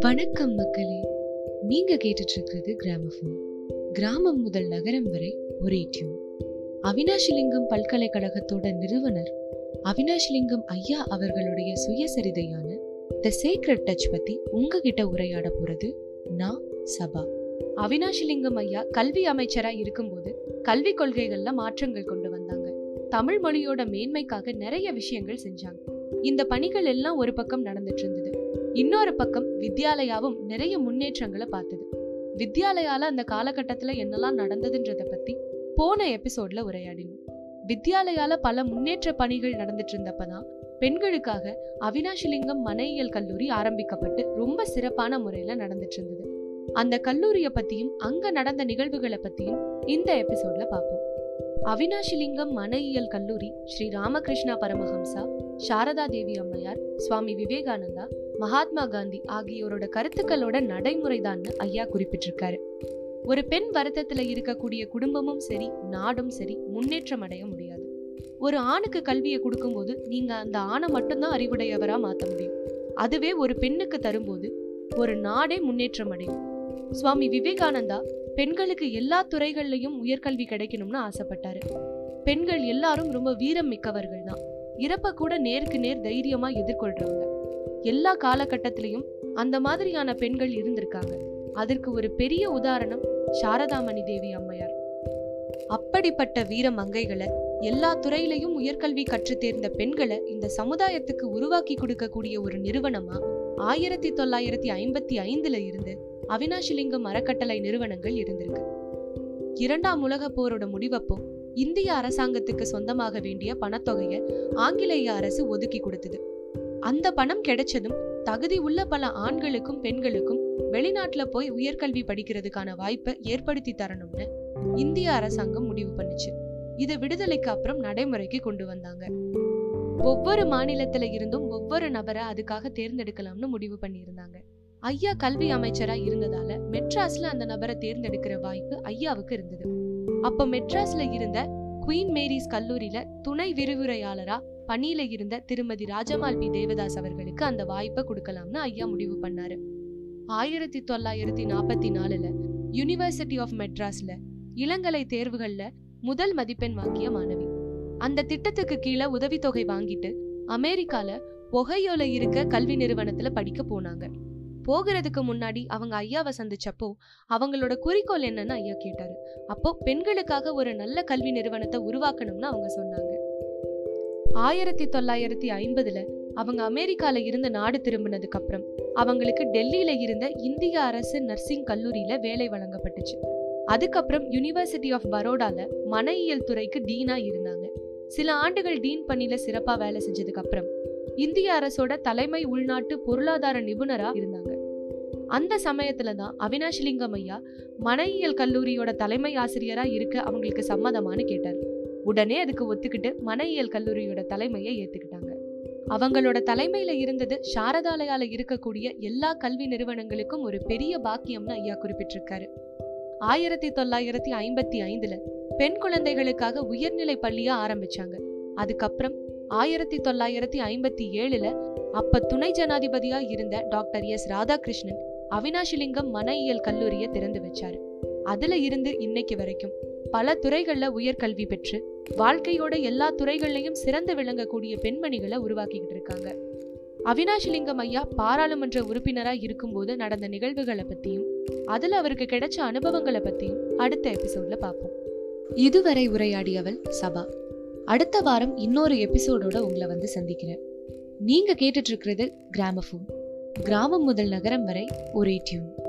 வணக்கம் மக்களே. நீங்க கேட்டுட்டு இருக்கிறது கிராமபோன் கிராமம் முதல் நகரம் வரை ஒரே டியூன் அவினாஷிலிங்கம் பல்கலைக்கழகத்தோட நிறுவனர் அவினாஷிலிங்கம் ஐயா அவர்களுடைய சுயசரிதையான த சீக்ரெட் டச் பத்தி உங்ககிட்ட உரையாட போறது நான் சபா. அவினாஷிலிங்கம் ஐயா கல்வி அமைச்சரா இருக்கும்போது கல்வி கொள்கைகள்ல மாற்றங்கள் கொண்டு வந்தாங்க. தமிழ் மொழியோட மேன்மைக்காக நிறைய விஷயங்கள் செஞ்சாங்க. இந்த பணிகள் எல்லாம் ஒரு பக்கம் நடந்துட்டு இருந்தது இன்னொரு பக்கம் வித்யாலயாவும் நிறைய முன்னேற்றங்களை பார்த்தது. வித்யாலயால அந்த காலகட்டத்துல என்னெல்லாம் நடந்ததுன்றத பத்தி போன எபிசோட்ல உரையாடினோம். வித்யாலயால பல முன்னேற்ற பணிகள் நடந்துட்டு இருந்தப்பதான் பெண்களுக்காக அவினாஷிலிங்கம் மனையியல் கல்லூரி ஆரம்பிக்கப்பட்டு ரொம்ப சிறப்பான முறையில நடந்துட்டு இருந்தது அந்த கல்லூரியை பத்தியும் அங்க நடந்த நிகழ்வுகளை பத்தியும் இந்த எபிசோட்ல பார்ப்போம். அவினாஷிலிங்கம் மனையியல் கல்லூரி ஸ்ரீ ராமகிருஷ்ணா பரமஹம்சா சாரதா தேவி அம்மையார் சுவாமி விவேகானந்தா மகாத்மா காந்தி ஆகியோரோட கருத்துக்களோட நடைமுறைதான்னு ஐயா குறிப்பிட்டிருக்காரு. ஒரு பெண் வருத்தத்துல இருக்கக்கூடிய குடும்பமும் சரி நாடும் சரி முன்னேற்றம் அடைய முடியாது. ஒரு ஆணுக்கு கல்வியை கொடுக்கும்போது நீங்க அந்த ஆணை மட்டும்தான் அறிவுடையவரா மாத்த முடியும். அதுவே ஒரு பெண்ணுக்கு தரும்போது ஒரு நாடே முன்னேற்றம் அடையும். சுவாமி விவேகானந்தா பெண்களுக்கு எல்லா துறைகள்லயும் உயர்கல்வி கிடைக்கணும்னு ஆசைப்பட்டாரு. பெண்கள் எல்லாரும் ரொம்ப வீரம் மிக்கவர்கள் தான் இறப்ப கூட நேருக்கு நேர் தைரியமா எதிர்கொள்றவங்க. எல்லா காலகட்டத்திலையும் அந்த மாதிரியான பெண்கள் இருந்திருக்காங்க. அதற்கு ஒரு பெரிய உதாரணம் சாரதாமணி தேவி அம்மையார். அப்படிப்பட்ட வீர மங்கைகளை எல்லா துறையிலையும் உயர்கல்வி கற்று தேர்ந்த பெண்களை இந்த சமுதாயத்துக்கு உருவாக்கி கொடுக்கக்கூடிய ஒரு நிறுவனமா ஆயிரத்தி தொள்ளாயிரத்தி ஐம்பத்தி ஐந்துல இருந்து அவினாஷிலிங்கம் அறக்கட்டளை நிறுவனங்கள் இருந்திருக்கு. இரண்டாம் உலக போரோட முடிவப்போ இந்திய அரசாங்கத்துக்கு சொந்தமாக வேண்டிய பணத்தொகையை ஆங்கிலேய அரசு ஒதுக்கி கொடுத்தது. அந்த பணம் கிடைச்சதும் தகுதி உள்ள பல ஆண்களுக்கும் பெண்களுக்கும் வெளிநாட்டுல போய் உயர்கல்வி படிக்கிறதுக்கான வாய்ப்பை ஏற்படுத்தி தரணும்னு இந்திய அரசாங்கம் முடிவு பண்ணுச்சு. இது விடுதலைக்கு அப்புறம் நடைமுறைக்கு கொண்டு வந்தாங்க. ஒவ்வொரு மாநிலத்துல இருந்தும் ஒவ்வொரு நபரை அதுக்காக தேர்ந்தெடுக்கலாம்னு முடிவு பண்ணியிருந்தாங்க. ஐயா கல்வி அமைச்சரா இருந்ததால மெட்ராஸ்ல அந்த நபரை தேர்ந்தெடுக்கிற வாய்ப்பு ஐயாவுக்கு இருந்தது. அப்ப மெட்ராஸ்ல இருந்த குயின் மேரிஸ் கல்லூரியில துணை விரிவுரையாளரா பணியில இருந்த திருமதி ராஜமால் பி. தேவதாஸ் அவர்களுக்கு அந்த வாய்ப்பை கொடுக்கலாம்னு ஐயா முடிவு பண்ணாரு. ஆயிரத்தி தொள்ளாயிரத்தி நாற்பத்தி நாலுல யூனிவர்சிட்டி ஆஃப் மெட்ராஸ்ல இளங்கலை தேர்வுகள்ல முதல் மதிப்பெண் வாங்கிய மாணவி. அந்த திட்டத்துக்கு கீழே உதவித்தொகை வாங்கிட்டு அமெரிக்கால ஒகையோல இருக்க கல்வி நிறுவனத்துல படிக்க போனாங்க. போகிறதுக்கு முன்னாடி அவங்க ஐயாவை சந்திச்சப்போ அவங்களோட குறிக்கோள் என்னன்னு ஐயா கேட்டாரு. அப்போ பெண்களுக்காக ஒரு நல்ல கல்வி நிறுவனத்தை உருவாக்கணும்னு அவங்க சொன்னாங்க. ஆயிரத்தி தொள்ளாயிரத்தி ஐம்பதுல அவங்க அமெரிக்கால இருந்து நாடு திரும்பினதுக்கு அப்புறம் அவங்களுக்கு டெல்லியில இருந்த இந்திய அரசு நர்சிங் கல்லூரியில வேலை வழங்கப்பட்டுச்சு. அதுக்கப்புறம் யூனிவர்சிட்டி ஆஃப் பரோடால மனையியல் துறைக்கு டீனா இருந்தாங்க. சில ஆண்டுகள் டீன் பணியில சிறப்பா வேலை செஞ்சதுக்கு அப்புறம் இந்திய அரசோட தலைமை உள்நாட்டு பொருளாதார நிபுணரா இருந்தாங்க. அந்த சமயத்துல தான் அவினாஷிலிங்கம் ஐயா மனையியல் கல்லூரியோட தலைமை ஆசிரியரா இருக்க அவங்களுக்கு சம்மதமானு கேட்டார். உடனே அதுக்கு ஒத்துக்கிட்டு மனையியல் கல்லூரியோட தலைமையை ஏத்துக்கிட்டாங்க. அவங்களோட தலைமையில இருந்தது சாரதாலயால இருக்கக்கூடிய எல்லா கல்வி நிறுவனங்களுக்கும் ஒரு பெரிய பாக்கியம்னு ஐயா குறிப்பிட்டிருக்காரு. ஆயிரத்தி தொள்ளாயிரத்தி ஐம்பத்தி ஐந்துல பெண் குழந்தைகளுக்காக உயர்நிலை பள்ளியா ஆரம்பிச்சாங்க. அதுக்கப்புறம் ஆயிரத்தி தொள்ளாயிரத்தி ஐம்பத்தி ஏழுல அப்ப துணை ஜனாதிபதியா இருந்த டாக்டர் எஸ் ராதாகிருஷ்ணன் அவினாஷிலிங்கம் மனையியல் கல்லூரியை திறந்து வச்சாரு. அதுல இருந்து இன்னைக்கு வரைக்கும் பல துறைகள்ல உயர்கல்வி பெற்று வாழ்க்கையோட எல்லா துறைகள்லயும் சிறந்து விளங்கக்கூடிய பெண்மணிகளை உருவாக்கிக்கிட்டு இருக்காங்க. அவினாஷிலிங்கம் ஐயா பாராளுமன்ற உறுப்பினரா இருக்கும்போது நடந்த நிகழ்வுகளை பத்தியும் அதுல அவருக்கு கிடைச்ச அனுபவங்களை பத்தியும் அடுத்த எபிசோட்ல பார்ப்போம். இதுவரை உரையாடியவள் சபா. அடுத்த வாரம் இன்னொரு எபிசோடோட உங்களை வந்து சந்திக்கிறேன். நீங்க கேட்டுட்டு இருக்கிறது கிராமஃபோன் கிராமம் முதல் நகரம் வரை ஒரே டியூன்